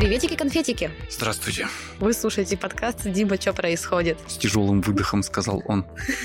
Приветики-конфетики! Здравствуйте. Вы слушаете подкаст «Дима, что происходит?» С тяжелым выдохом сказал он.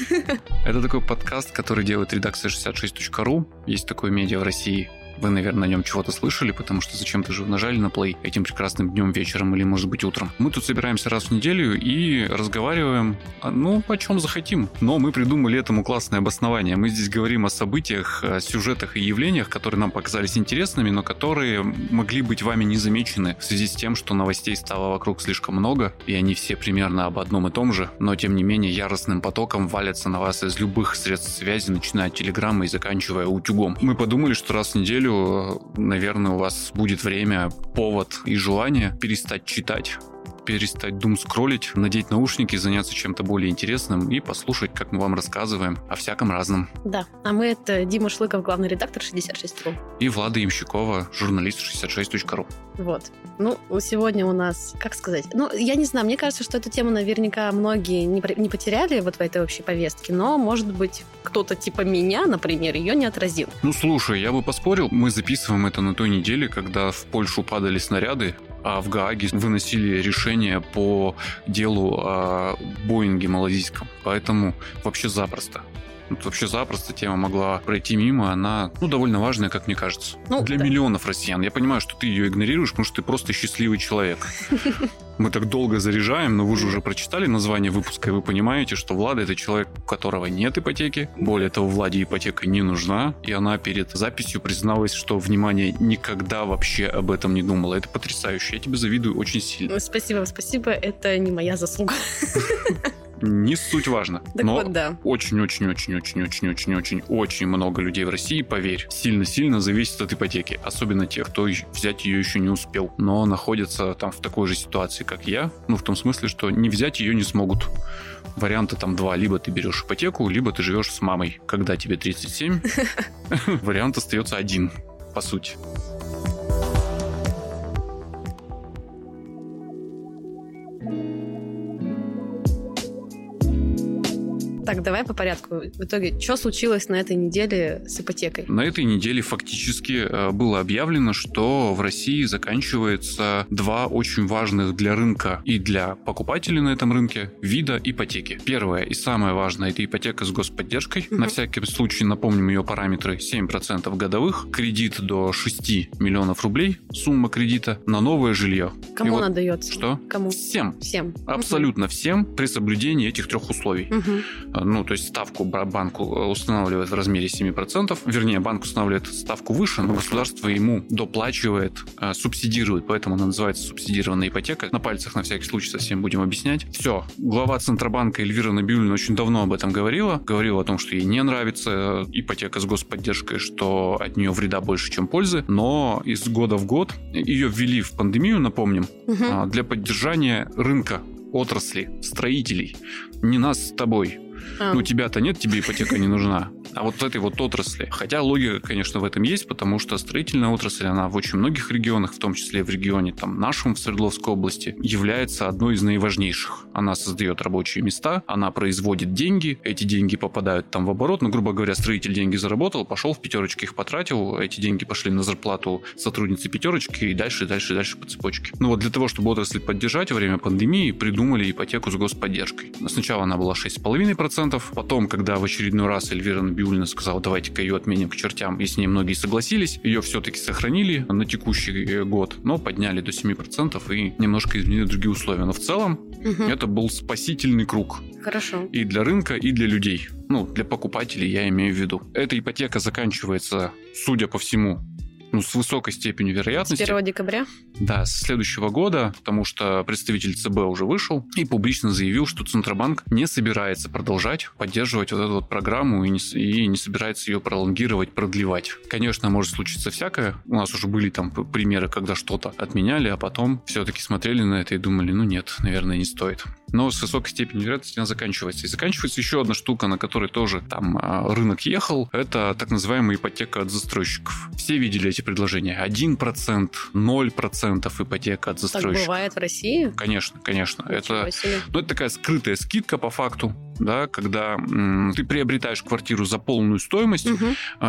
Это такой подкаст, который делает редакция 66.ru. Есть такое медиа в России. Вы, наверное, о нем чего-то слышали, потому что зачем-то же нажали на плей этим прекрасным днем, вечером или, может быть, утром. Мы тут собираемся раз в неделю и разговариваем, а, ну, о чем захотим. Но мы придумали этому классное обоснование. Мы здесь говорим о событиях, о сюжетах и явлениях, которые нам показались интересными, но которые могли быть вами не замечены в связи с тем, что новостей стало вокруг слишком много, и они все примерно об одном и том же, но, тем не менее, яростным потоком валятся на вас из любых средств связи, начиная от телеграммы и заканчивая утюгом. Мы подумали, что раз в неделю неделю, наверное, у вас будет время, повод и желание перестать читать перестать дум скроллить, надеть наушники, заняться чем-то более интересным и послушать, как мы вам рассказываем о всяком разном. Да, а мы это Дима Шлыков, главный редактор 66.ru. И Влада Ямщикова, журналист 66.ru. Вот. Ну, сегодня у нас, как сказать, ну, я не знаю, мне кажется, что эту тему наверняка многие не, не потеряли вот в этой общей повестке, но, может быть, кто-то типа меня, например, ее не отразил. Ну, слушай, я бы поспорил, мы записываем это на той неделе, когда в Польшу падали снаряды, в Гааге выносили решение по делу о Боинге малазийском. Поэтому вообще запросто. Тут вообще запросто тема могла пройти мимо, она, ну, довольно важная, как мне кажется. Ну, Для да. миллионов россиян. Я понимаю, что ты ее игнорируешь, потому что ты просто счастливый человек. Мы так долго заряжаем, но вы же уже прочитали название выпуска, и вы понимаете, что Влада это человек, у которого нет ипотеки. Более того, Владе ипотека не нужна, и она перед записью призналась, что, внимание, никогда вообще об этом не думала. Это потрясающе. Я тебе завидую очень сильно. Спасибо, спасибо. Это не моя заслуга. не суть важно. Так Но вот, да. очень-очень-очень-очень-очень-очень много людей в России, поверь, сильно-сильно зависит от ипотеки. Особенно тех, кто взять ее еще не успел, но находится там в такой же ситуации, как я. Ну, в том смысле, что не взять ее не смогут. Варианты там два. Либо ты берешь ипотеку, либо ты живешь с мамой. Когда тебе 37, вариант остается один, по сути. Так, давай по порядку. В итоге, что случилось на этой неделе с ипотекой? На этой неделе фактически э, было объявлено, что в России заканчивается два очень важных для рынка и для покупателей на этом рынке вида ипотеки. Первое и самое важное – это ипотека с господдержкой. Угу. На всякий случай напомним ее параметры 7% годовых, кредит до 6 миллионов рублей, сумма кредита на новое жилье. Кому вот она дается? Что? Кому? Всем. Всем. Абсолютно угу. всем при соблюдении этих трех условий. Угу ну, то есть ставку банку э, устанавливает в размере 7%, вернее, банк устанавливает ставку выше, но государство ему доплачивает, э, субсидирует, поэтому она называется субсидированная ипотека. На пальцах на всякий случай совсем будем объяснять. Все, глава Центробанка Эльвира Набиулина очень давно об этом говорила, говорила о том, что ей не нравится э, ипотека с господдержкой, что от нее вреда больше, чем пользы, но из года в год ее ввели в пандемию, напомним, угу. для поддержания рынка отрасли, строителей. Не нас с тобой, а. Ну, тебя-то нет, тебе ипотека не нужна. А вот этой вот отрасли. Хотя логика, конечно, в этом есть, потому что строительная отрасль, она в очень многих регионах, в том числе в регионе там нашем, в Свердловской области, является одной из наиважнейших. Она создает рабочие места, она производит деньги, эти деньги попадают там в оборот. Ну, грубо говоря, строитель деньги заработал, пошел в пятерочки их потратил, эти деньги пошли на зарплату сотрудницы пятерочки и дальше, дальше, дальше по цепочке. Ну вот для того, чтобы отрасль поддержать во время пандемии, придумали ипотеку с господдержкой. Сначала она была 6,5%, 10%. Потом, когда в очередной раз Эльвира Набиулина сказала, давайте-ка ее отменим к чертям, и с ней многие согласились, ее все-таки сохранили на текущий э, год, но подняли до 7% и немножко изменили другие условия. Но в целом угу. это был спасительный круг. Хорошо. И для рынка, и для людей. Ну, для покупателей я имею в виду. Эта ипотека заканчивается, судя по всему, ну, с высокой степенью вероятности. С 1 декабря? Да, с следующего года, потому что представитель ЦБ уже вышел и публично заявил, что Центробанк не собирается продолжать поддерживать вот эту вот программу и не, и не собирается ее пролонгировать, продлевать. Конечно, может случиться всякое. У нас уже были там примеры, когда что-то отменяли, а потом все-таки смотрели на это и думали, ну нет, наверное, не стоит но с высокой степенью вероятности она заканчивается. И заканчивается еще одна штука, на которой тоже там а, рынок ехал, это так называемая ипотека от застройщиков. Все видели эти предложения. 1%, 0% ипотека от застройщиков. Так бывает в России? Конечно, конечно. это, ну, это такая скрытая скидка по факту да, когда ты приобретаешь квартиру за полную стоимость, угу.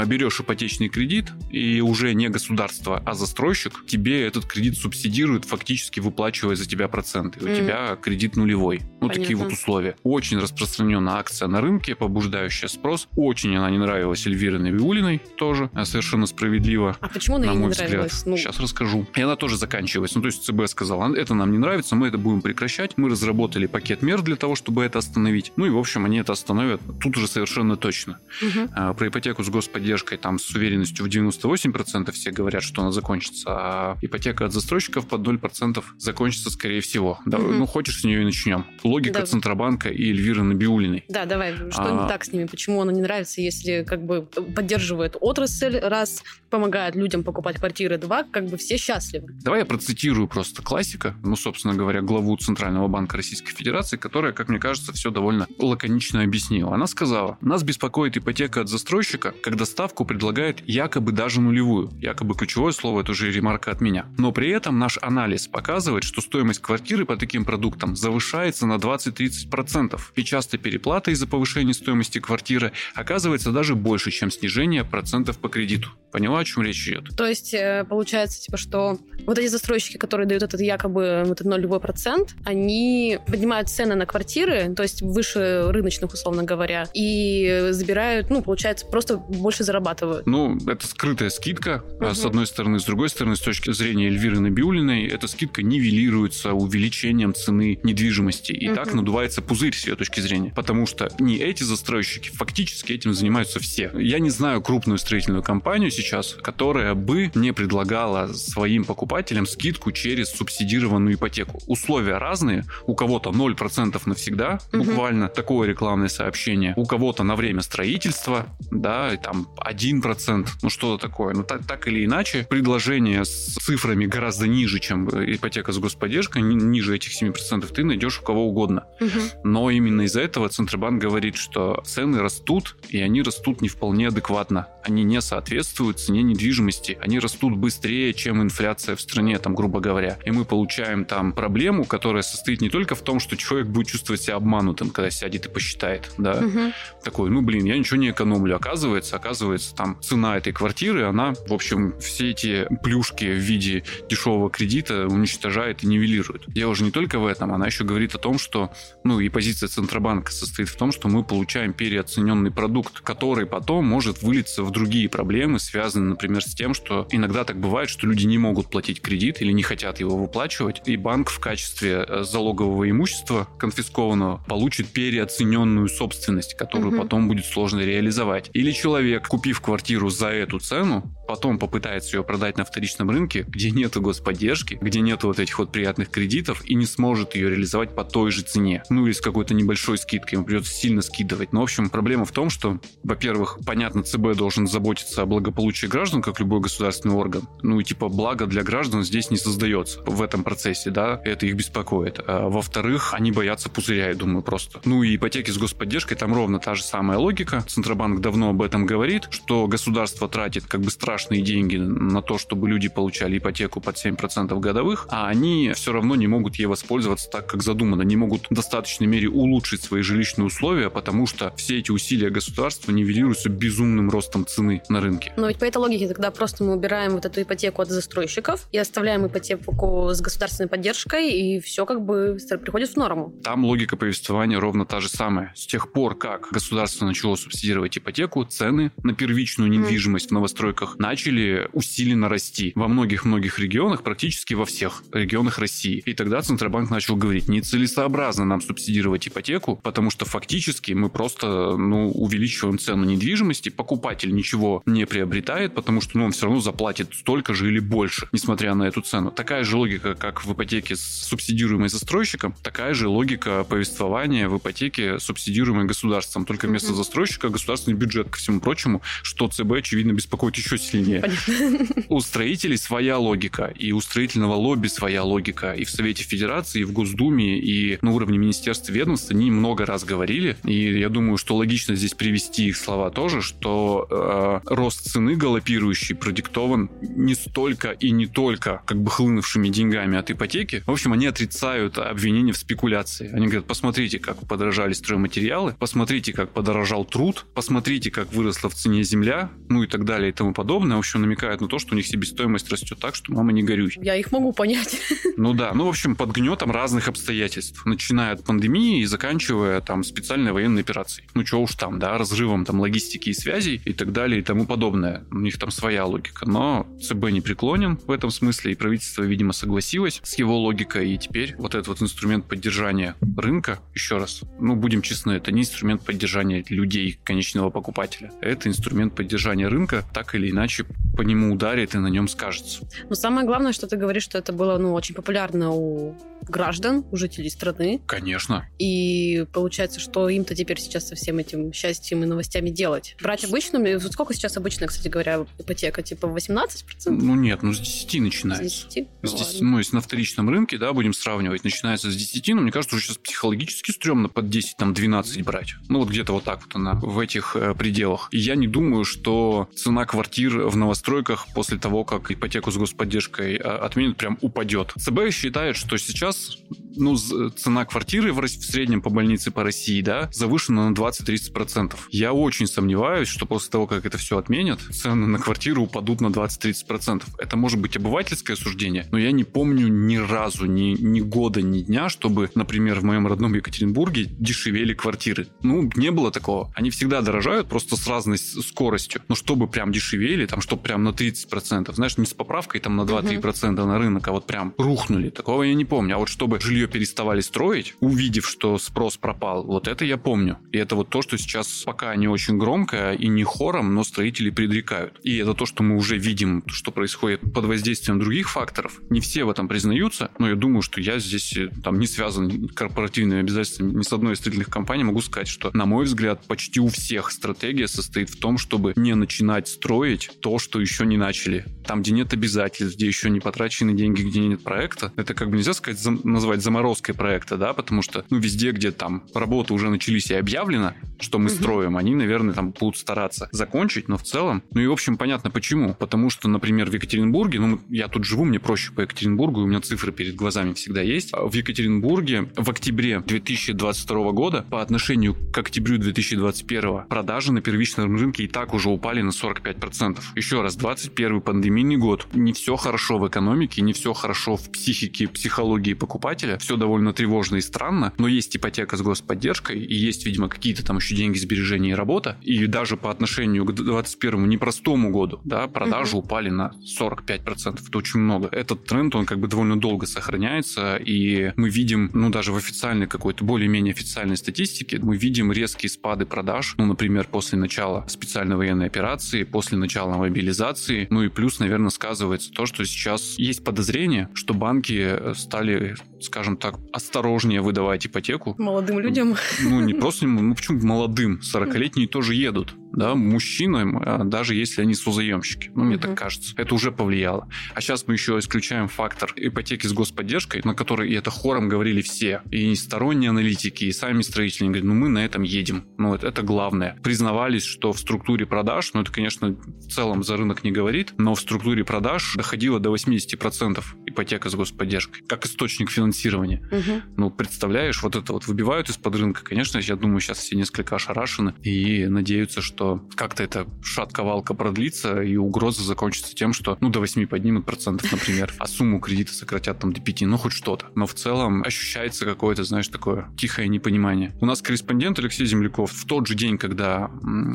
берешь ипотечный кредит, и уже не государство, а застройщик тебе этот кредит субсидирует, фактически выплачивая за тебя проценты. У mm. тебя кредит нулевой. Ну, Понятно. такие вот условия. Очень распространенная акция на рынке, побуждающая спрос. Очень она не нравилась Эльвире Навиулиной тоже, а совершенно справедливо. А почему она на мой не взгляд. нравилась? Ну... Сейчас расскажу. И она тоже заканчивается. Ну, то есть ЦБ сказала, это нам не нравится, мы это будем прекращать. Мы разработали пакет мер для того, чтобы это остановить. Ну и, в общем, они это остановят тут уже совершенно точно. Угу. Про ипотеку с господдержкой там с уверенностью в 98% все говорят, что она закончится, а ипотека от застройщиков под 0% закончится, скорее всего. Да, угу. Ну, хочешь, с нее и начнем. Логика да. Центробанка и Эльвиры Набиулиной. Да, давай. Что а... не так с ними? Почему она не нравится, если как бы поддерживает отрасль, раз помогает людям покупать квартиры, два, как бы все счастливы. Давай я процитирую просто классика, ну, собственно говоря, главу Центрального банка Российской Федерации, которая, как мне кажется, все довольно лаконично объяснила. Она сказала, нас беспокоит ипотека от застройщика, когда ставку предлагает якобы даже нулевую. Якобы ключевое слово, это уже ремарка от меня. Но при этом наш анализ показывает, что стоимость квартиры по таким продуктам завышается на 20-30%. И часто переплата из-за повышения стоимости квартиры оказывается даже больше, чем снижение процентов по кредиту. Поняла, о чем речь идет? То есть э, получается, типа, что вот эти застройщики, которые дают этот якобы вот этот нулевой процент, они поднимают цены на квартиры, то есть выше рыночных, условно говоря, и забирают, ну, получается, просто больше зарабатывают. Ну, это скрытая скидка, угу. с одной стороны. С другой стороны, с точки зрения Эльвиры Набиулиной, эта скидка нивелируется увеличением цены недвижимости. И угу. так надувается пузырь с ее точки зрения. Потому что не эти застройщики, фактически этим занимаются все. Я не знаю крупную строительную компанию сейчас, которая бы не предлагала своим покупателям скидку через субсидированную ипотеку. Условия разные. У кого-то 0% навсегда, угу. буквально такое рекламное сообщение. У кого-то на время строительства, да, и там 1%, ну что-то такое. Но так, так или иначе, предложение с цифрами гораздо ниже, чем ипотека с господдержкой, ниже этих 7% ты найдешь у кого угодно. Угу. Но именно из-за этого Центробанк говорит, что цены растут, и они растут не вполне адекватно. Они не соответствуют цене недвижимости. Они растут быстрее, чем инфляция в стране, там, грубо говоря. И мы получаем там проблему, которая состоит не только в том, что человек будет чувствовать себя обманутым, когда сядет и посчитает, да, угу. такой, ну, блин, я ничего не экономлю. Оказывается, оказывается, там цена этой квартиры, она, в общем, все эти плюшки в виде дешевого кредита уничтожает и нивелирует. Я уже не только в этом, она еще говорит о том, что, ну, и позиция Центробанка состоит в том, что мы получаем переоцененный продукт, который потом может вылиться в другие проблемы, связанные, например, с тем, что иногда так бывает, что люди не могут платить кредит или не хотят его выплачивать, и банк в качестве э, залогового имущества конфискованного получит переоцененную собственность, которую угу. потом будет сложно реализовать. Или человек, купив квартиру за эту цену, потом попытается ее продать на вторичном рынке, где нет господдержки, где нет вот этих вот приятных кредитов и не сможет ее реализовать по той же цене. Ну или с какой-то небольшой скидкой, ему придется сильно скидывать. Но, в общем, проблема в том, что, во-первых, понятно, ЦБ должен заботиться о благополучии граждан, как любой государственный орган. Ну и типа благо для граждан здесь не создается в этом процессе, да, это их беспокоит. А, во-вторых, они боятся пузыря, я думаю, просто. Ну и ипотеки с господдержкой, там ровно та же самая логика. Центробанк давно об этом говорит, что государство тратит как бы страшные деньги на то, чтобы люди получали ипотеку под 7% годовых, а они все равно не могут ей воспользоваться так, как задумано, не могут в достаточной мере улучшить свои жилищные условия, потому что все эти усилия государства нивелируются безумным ростом цены на рынке. Но ведь по этой логике тогда просто мы убираем вот эту ипотеку от застройщиков и оставляем ипотеку с государственной поддержкой, и все как бы приходит в норму. Там логика повествования ровно та же самая. С тех пор, как государство начало субсидировать ипотеку, цены на первичную недвижимость в новостройках начали усиленно расти. Во многих-многих регионах, практически во всех регионах России. И тогда Центробанк начал говорить, нецелесообразно нам субсидировать ипотеку, потому что фактически мы просто ну, увеличиваем цену недвижимости, покупатель ничего не приобретает, потому что ну, он все равно заплатит столько же или больше, несмотря на эту цену. Такая же логика, как в ипотеке с субсидируемой застройщиком, такая же логика повествования в ипотеке, субсидируемой государством. Только вместо mm-hmm. застройщика государственный бюджет, ко всему прочему, что ЦБ, очевидно, беспокоит еще сильнее. Понятно. У строителей своя логика, и у строительного лобби своя логика. И в Совете Федерации, и в Госдуме, и на уровне Министерства ведомств они много раз говорили. И я думаю, что логично здесь привести их слова тоже, что э, рост цены галопирующий продиктован не столько и не только как бы хлынувшими деньгами от ипотеки. В общем, они отрицают обвинения в спекуляции. Они говорят, посмотрите, как подорожает подорожали стройматериалы, посмотрите, как подорожал труд, посмотрите, как выросла в цене земля, ну и так далее и тому подобное. В общем, намекают на то, что у них себестоимость растет так, что мама не горюй. Я их могу понять. Ну да, ну в общем, под гнетом разных обстоятельств, начиная от пандемии и заканчивая там специальной военной операцией. Ну что уж там, да, разрывом там логистики и связей и так далее и тому подобное. У них там своя логика. Но ЦБ не преклонен в этом смысле, и правительство, видимо, согласилось с его логикой, и теперь вот этот вот инструмент поддержания рынка, еще раз, ну, будем честны, это не инструмент поддержания людей, конечного покупателя. Это инструмент поддержания рынка, так или иначе по нему ударит и на нем скажется. Но самое главное, что ты говоришь, что это было ну, очень популярно у граждан, у жителей страны. Конечно. И получается, что им-то теперь сейчас со всем этим счастьем и новостями делать? Брать обычную? Вот сколько сейчас обычная, кстати говоря, ипотека? Типа 18%? Ну нет, ну с 10 начинается. С 10? С 10 ну, если на вторичном рынке, да, будем сравнивать, начинается с 10, но мне кажется, уже сейчас психологически стрёмно под 10, там, 12 брать. Ну, вот где-то вот так вот она, в этих э, пределах. И я не думаю, что цена квартир в новостройках после того, как ипотеку с господдержкой э, отменят, прям упадет. ЦБ считает, что сейчас ну, цена квартиры в, в среднем по больнице по России, да, завышена на 20-30%. Я очень сомневаюсь, что после того, как это все отменят, цены на квартиру упадут на 20-30%. Это может быть обывательское суждение, но я не помню ни разу, ни, ни года, ни дня, чтобы, например, в моем родном Екатеринбурге дешевели квартиры. Ну, не было такого. Они всегда дорожают просто с разной скоростью. Но чтобы прям дешевели, там, чтобы прям на 30%, знаешь, не с поправкой там на 2-3% на рынок, а вот прям рухнули. Такого я не помню. А вот чтобы жилье переставали строить, увидев, что спрос пропал, вот это я помню. И это вот то, что сейчас пока не очень громко и не хором, но строители предрекают. И это то, что мы уже видим, что происходит под воздействием других факторов. Не все в этом признаются, но я думаю, что я здесь э, там не связан корпоративными обязательствами ни с одной из строительных компаний. Могу сказать, что, на мой взгляд, почти у всех стратегия состоит в том, чтобы не начинать строить то, что еще не начали. Там, где нет обязательств, где еще не потрачены деньги, где нет проекта. Это как бы нельзя сказать, назвать заморозкой проекта, да, потому что, ну, везде, где там работы уже начались и объявлено, что мы угу. строим, они, наверное, там будут стараться закончить, но в целом, ну и, в общем, понятно почему. Потому что, например, в Екатеринбурге, ну, я тут живу, мне проще по Екатеринбургу, у меня цифры перед глазами всегда есть. А в Екатеринбурге в октябре 2022 года по отношению к октябрю 2021 продажи на первичном рынке и так уже упали на 45%. Еще раз, 21 пандемийный год. Не все хорошо в экономике, не все хорошо в психике, психологии покупателя. Все довольно тревожно и странно, но есть ипотека с господдержкой и есть, видимо, какие-то там еще деньги, сбережения и работа. И даже по отношению к 2021 непростому году, да, продажи угу. упали на 45%. Это очень много. Этот тренд, он как бы довольно долго сохраняется, и мы видим, ну, даже в официальной какой-то более-менее официальной статистике, мы видим резкие спады продаж, ну, например, после начала специальной военной операции, после начала мобилизации, ну и плюс, наверное, сказывается то, что сейчас есть подозрение, что банки стали, скажем так, осторожнее выдавать ипотеку. Молодым людям? Ну, не просто, ну почему молодым? 40-летние тоже едут да, мужчинам, а, даже если они созаемщики. Ну, мне угу. так кажется. Это уже повлияло. А сейчас мы еще исключаем фактор ипотеки с господдержкой, на который, и это хором говорили все, и сторонние аналитики, и сами строители, говорят, ну, мы на этом едем. Ну, это, это главное. Признавались, что в структуре продаж, ну, это, конечно, в целом за рынок не говорит, но в структуре продаж доходило до 80% ипотека с господдержкой, как источник финансирования. Угу. Ну, представляешь, вот это вот выбивают из-под рынка. Конечно, я думаю, сейчас все несколько ошарашены и надеются, что что как-то эта шатковалка продлится, и угроза закончится тем, что, ну, до 8 поднимут процентов, например, а сумму кредита сократят там до 5, ну, хоть что-то. Но в целом ощущается какое-то, знаешь, такое тихое непонимание. У нас корреспондент Алексей Земляков в тот же день, когда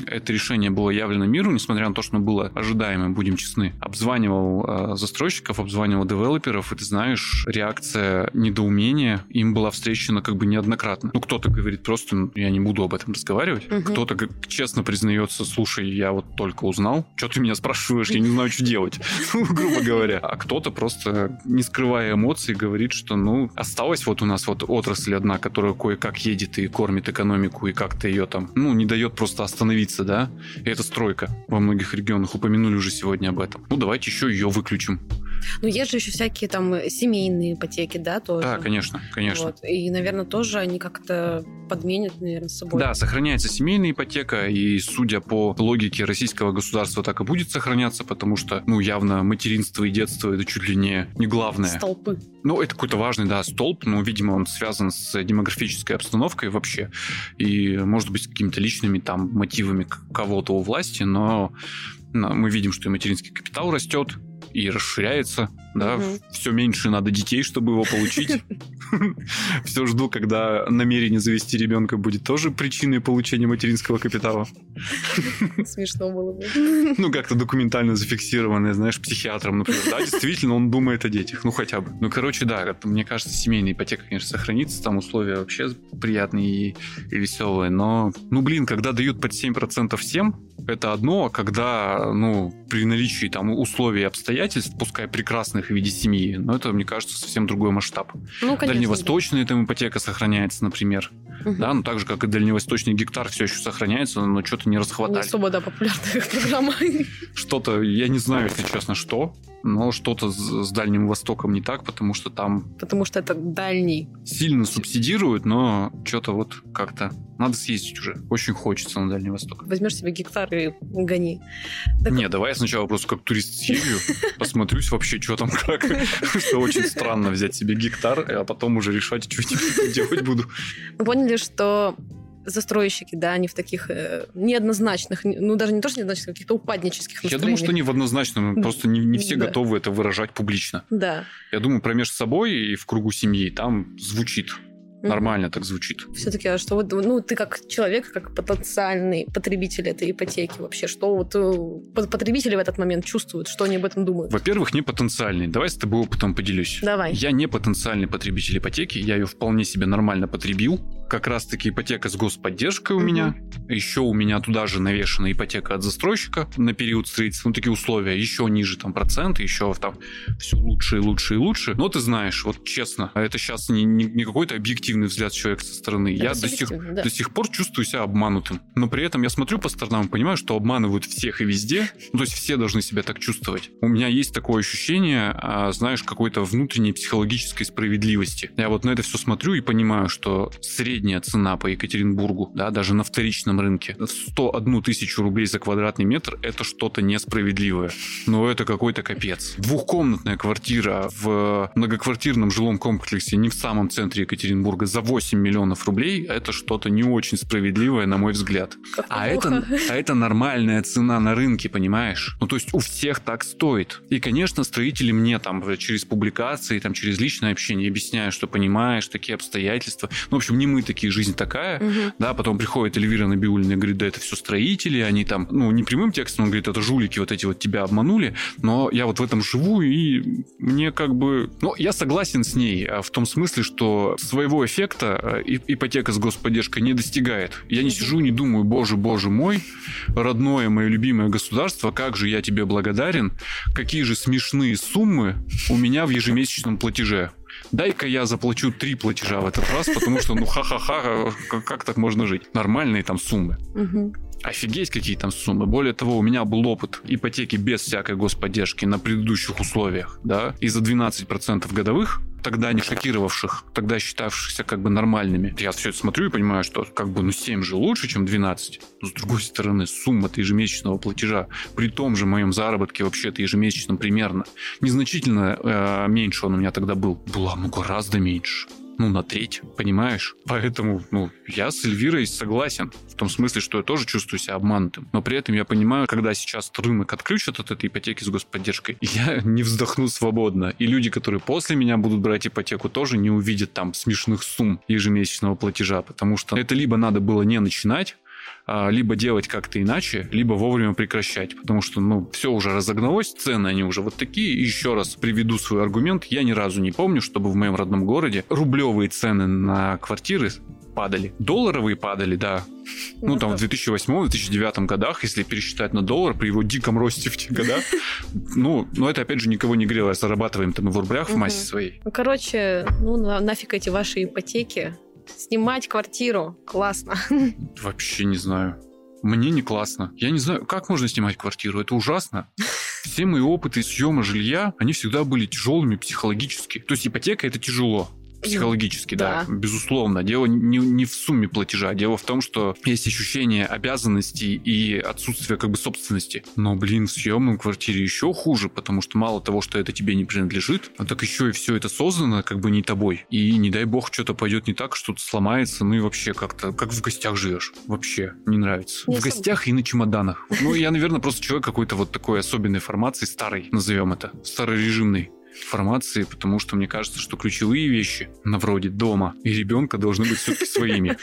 это решение было явлено миру, несмотря на то, что оно было ожидаемым, будем честны, обзванивал э, застройщиков, обзванивал девелоперов, и ты знаешь, реакция недоумения им была встречена как бы неоднократно. Ну, кто-то говорит просто, ну, я не буду об этом разговаривать, угу. кто-то честно признает признается, слушай, я вот только узнал, что ты меня спрашиваешь, я не знаю, что делать, грубо говоря. А кто-то просто, не скрывая эмоций, говорит, что, ну, осталась вот у нас вот отрасль одна, которая кое-как едет и кормит экономику, и как-то ее там, ну, не дает просто остановиться, да, и это стройка. Во многих регионах упомянули уже сегодня об этом. Ну, давайте еще ее выключим Ну, есть же еще всякие там семейные ипотеки, да, тоже. Да, конечно, конечно. Вот. И, наверное, тоже они как-то подменят, наверное, с собой. Да, сохраняется семейная ипотека, и, судя по логике российского государства, так и будет сохраняться, потому что, ну, явно материнство и детство это чуть ли не, не главное. Столпы. Ну, это какой-то важный, да, столб, но, видимо, он связан с демографической обстановкой вообще, и, может быть, с какими-то личными там мотивами кого-то у власти, но мы видим, что и материнский капитал растет, и расширяется, да, угу. все меньше надо детей, чтобы его получить. Все жду, когда намерение завести ребенка будет тоже причиной получения материнского капитала. Смешно было бы. Ну, как-то документально зафиксированное, знаешь, психиатром, например. Да, действительно, он думает о детях, ну, хотя бы. Ну, короче, да, мне кажется, семейная ипотека, конечно, сохранится, там условия вообще приятные и, и веселые, но, ну, блин, когда дают под 7% всем, это одно, а когда, ну, при наличии там условий и обстоятельств, пускай прекрасных в виде семьи, но это, мне кажется, совсем другой масштаб. Ну, конечно, Дальневосточная да. там ипотека сохраняется, например. Угу. Да, ну так же, как и дальневосточный гектар все еще сохраняется, но что-то не расхватали. Не особо, да, популярная программа. Что-то, я не знаю, если честно, что, но что-то с Дальним Востоком не так, потому что там... Потому что это дальний. Сильно субсидируют, но что-то вот как-то надо съездить уже. Очень хочется на Дальний Восток. Возьмешь себе гектар и гони. Так... Не, давай я сначала просто как турист съезжу, посмотрюсь вообще, что там как. Что очень странно взять себе гектар, а потом уже решать, что делать буду. Мы поняли, что застройщики, да, они в таких э, неоднозначных, ну даже не то, что неоднозначных, а каких-то упаднических настроениях. Я думаю, что не в однозначном, просто не, не все да. готовы это выражать публично. Да. Я думаю, про между собой и в кругу семьи там звучит Нормально так звучит. Все-таки, а что вот, ну, ты как человек, как потенциальный потребитель этой ипотеки вообще, что вот э, потребители в этот момент чувствуют, что они об этом думают? Во-первых, не потенциальный. Давай с тобой опытом поделюсь. Давай. Я не потенциальный потребитель ипотеки, я ее вполне себе нормально потребил. Как раз-таки ипотека с господдержкой у угу. меня. Еще у меня туда же навешена ипотека от застройщика на период строительства. Ну, такие условия. Еще ниже там проценты, еще там все лучше и лучше и лучше. Но ты знаешь, вот честно, это сейчас не, не, не какой-то объективный субъективный взгляд человека со стороны. Это я до сих, да. до сих пор чувствую себя обманутым. Но при этом я смотрю по сторонам и понимаю, что обманывают всех и везде. Ну, то есть все должны себя так чувствовать. У меня есть такое ощущение, а, знаешь, какой-то внутренней психологической справедливости. Я вот на это все смотрю и понимаю, что средняя цена по Екатеринбургу, да, даже на вторичном рынке, 101 тысячу рублей за квадратный метр, это что-то несправедливое. Но это какой-то капец. Двухкомнатная квартира в многоквартирном жилом комплексе не в самом центре Екатеринбурга Петербурга за 8 миллионов рублей, это что-то не очень справедливое, на мой взгляд. а это, а это нормальная цена на рынке, понимаешь? Ну, то есть у всех так стоит. И, конечно, строители мне там через публикации, там через личное общение объясняют, что понимаешь, такие обстоятельства. Ну, в общем, не мы такие, жизнь такая. Угу. Да, потом приходит Эльвира Набиулина и говорит, да это все строители, они там, ну, не прямым текстом, он говорит, это жулики вот эти вот тебя обманули, но я вот в этом живу, и мне как бы... Ну, я согласен с ней а в том смысле, что своего эффекта э, ипотека с господдержкой не достигает. Я не сижу, не думаю, боже, боже мой, родное мое любимое государство, как же я тебе благодарен, какие же смешные суммы у меня в ежемесячном платеже. Дай-ка я заплачу три платежа в этот раз, потому что, ну, ха-ха-ха, как, как так можно жить? Нормальные там суммы. Угу. Офигеть, какие там суммы. Более того, у меня был опыт ипотеки без всякой господдержки на предыдущих условиях, да, и за 12% годовых тогда не шокировавших, тогда считавшихся как бы нормальными. Я все это смотрю и понимаю, что как бы ну 7 же лучше, чем 12. Но с другой стороны, сумма-то ежемесячного платежа при том же моем заработке вообще-то ежемесячном примерно незначительно э, меньше он у меня тогда был. Была ну гораздо меньше ну, на треть, понимаешь? Поэтому, ну, я с Эльвирой согласен. В том смысле, что я тоже чувствую себя обманутым. Но при этом я понимаю, когда сейчас рынок отключат от этой ипотеки с господдержкой, я не вздохну свободно. И люди, которые после меня будут брать ипотеку, тоже не увидят там смешных сумм ежемесячного платежа, потому что это либо надо было не начинать, либо делать как-то иначе, либо вовремя прекращать, потому что, ну, все уже разогналось, цены они уже вот такие. И еще раз приведу свой аргумент. Я ни разу не помню, чтобы в моем родном городе рублевые цены на квартиры падали. Долларовые падали, да. Ну, там, в 2008-2009 годах, если пересчитать на доллар, при его диком росте в те года, ну, но это, опять же, никого не грело. Зарабатываем там в рублях в массе своей. Ну, короче, ну, нафиг эти ваши ипотеки. Снимать квартиру. Классно. Вообще не знаю. Мне не классно. Я не знаю, как можно снимать квартиру. Это ужасно. все мои опыты съема жилья, они всегда были тяжелыми психологически. То есть ипотека это тяжело психологически, да. да, безусловно. Дело не, не в сумме платежа, дело в том, что есть ощущение обязанностей и отсутствие как бы собственности. Но, блин, в съемном квартире еще хуже, потому что мало того, что это тебе не принадлежит, а так еще и все это создано как бы не тобой. И не дай бог, что-то пойдет не так, что-то сломается, ну и вообще как-то, как в гостях живешь. Вообще не нравится. Не в гостях и на чемоданах. Ну, я, наверное, просто человек какой-то вот такой особенной формации, старый, назовем это, старорежимный формации, потому что мне кажется, что ключевые вещи на вроде дома и ребенка должны быть все-таки своими.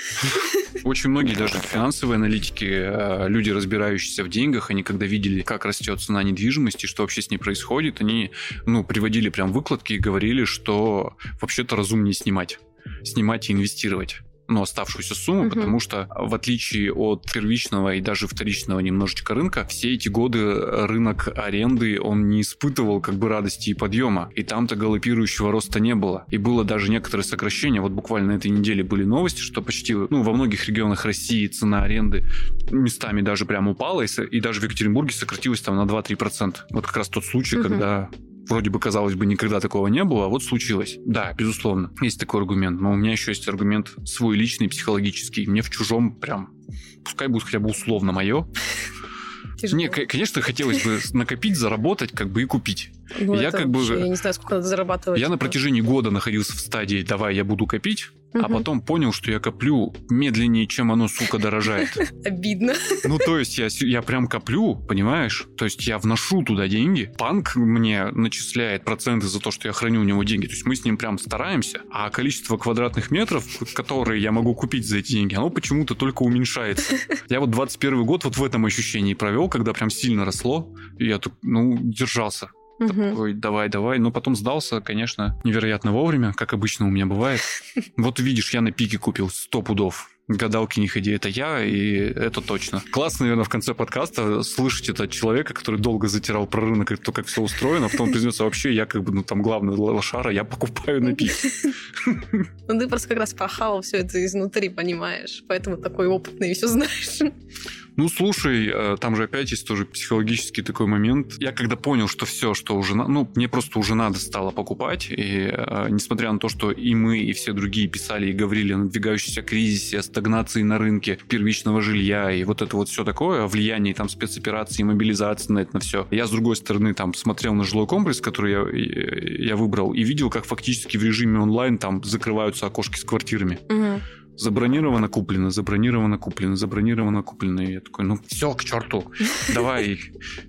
Очень многие даже финансовые аналитики, э, люди, разбирающиеся в деньгах, они когда видели, как растет цена недвижимости, что вообще с ней происходит, они ну, приводили прям выкладки и говорили, что вообще-то разумнее снимать снимать и инвестировать ну, оставшуюся сумму, угу. потому что в отличие от первичного и даже вторичного немножечко рынка, все эти годы рынок аренды, он не испытывал как бы радости и подъема. И там-то галопирующего роста не было. И было даже некоторое сокращение. Вот буквально на этой неделе были новости, что почти ну, во многих регионах России цена аренды местами даже прям упала, и, и даже в Екатеринбурге сократилась там на 2-3%. Вот как раз тот случай, угу. когда вроде бы, казалось бы, никогда такого не было, а вот случилось. Да, безусловно, есть такой аргумент, но у меня еще есть аргумент свой личный, психологический. Мне в чужом прям, пускай будет хотя бы условно мое, Тяжело. Не, конечно, хотелось бы накопить, заработать, как бы и купить. Ну, я как бы... Я не знаю, сколько надо зарабатывать. Я на протяжении года находился в стадии «давай, я буду копить», угу. а потом понял, что я коплю медленнее, чем оно, сука, дорожает. Обидно. Ну, то есть я, я прям коплю, понимаешь? То есть я вношу туда деньги, банк мне начисляет проценты за то, что я храню у него деньги. То есть мы с ним прям стараемся, а количество квадратных метров, которые я могу купить за эти деньги, оно почему-то только уменьшается. Я вот 21 год вот в этом ощущении провел, когда прям сильно росло, и я тут, ну, держался. Угу. Такой, давай, давай. Но потом сдался, конечно, невероятно вовремя, как обычно у меня бывает. Вот видишь, я на пике купил 100 пудов гадалки не ходи, это я, и это точно. Классно, наверное, в конце подкаста слышать это от человека, который долго затирал про рынок и то, как все устроено, а потом признается, вообще я как бы, ну, там, главный лошара, я покупаю на пик. Ну, ты просто как раз прохавал все это изнутри, понимаешь, поэтому такой опытный и все знаешь. Ну, слушай, э, там же опять есть тоже психологический такой момент. Я когда понял, что все, что уже... Ну, мне просто уже надо стало покупать, и э, несмотря на то, что и мы, и все другие писали и говорили о надвигающемся кризисе, о стагнации на рынке первичного жилья, и вот это вот все такое, о влиянии там спецоперации, мобилизации на это на все. Я, с другой стороны, там смотрел на жилой комплекс, который я, я выбрал, и видел, как фактически в режиме онлайн там закрываются окошки с квартирами. Угу забронировано, куплено, забронировано, куплено, забронировано, куплено. И я такой, ну все, к черту, давай,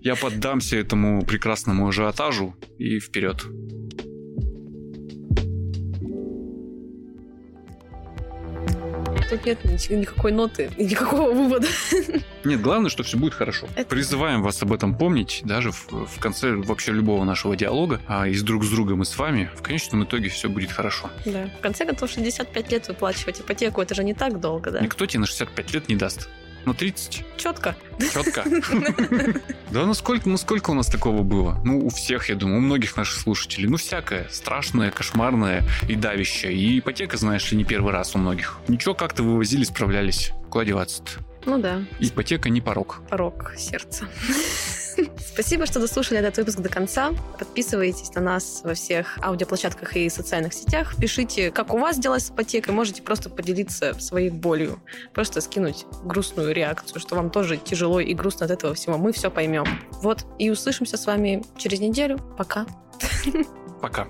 я поддамся этому прекрасному ажиотажу и вперед. Тут нет никакой ноты, никакого вывода. Нет, главное, что все будет хорошо. Это... Призываем вас об этом помнить, даже в, в конце вообще любого нашего диалога, а и с друг с другом и с вами, в конечном итоге все будет хорошо. Да. В конце концов, 65 лет выплачивать ипотеку, это же не так долго, да? Никто тебе на 65 лет не даст. На 30. Четко. Четко. Да ну сколько, ну сколько у нас такого было? Ну, у всех, я думаю, у многих наших слушателей. Ну, всякое. Страшное, кошмарное и давящее. И ипотека, знаешь ли, не первый раз у многих. Ничего, как-то вывозили, справлялись. Куда деваться-то? Ну да. Ипотека не порог. Порог сердца. Спасибо, что дослушали этот выпуск до конца. Подписывайтесь на нас во всех аудиоплощадках и социальных сетях. Пишите, как у вас дела с ипотекой. Можете просто поделиться своей болью. Просто скинуть грустную реакцию, что вам тоже тяжело и грустно от этого всего. Мы все поймем. Вот, и услышимся с вами через неделю. Пока. Пока.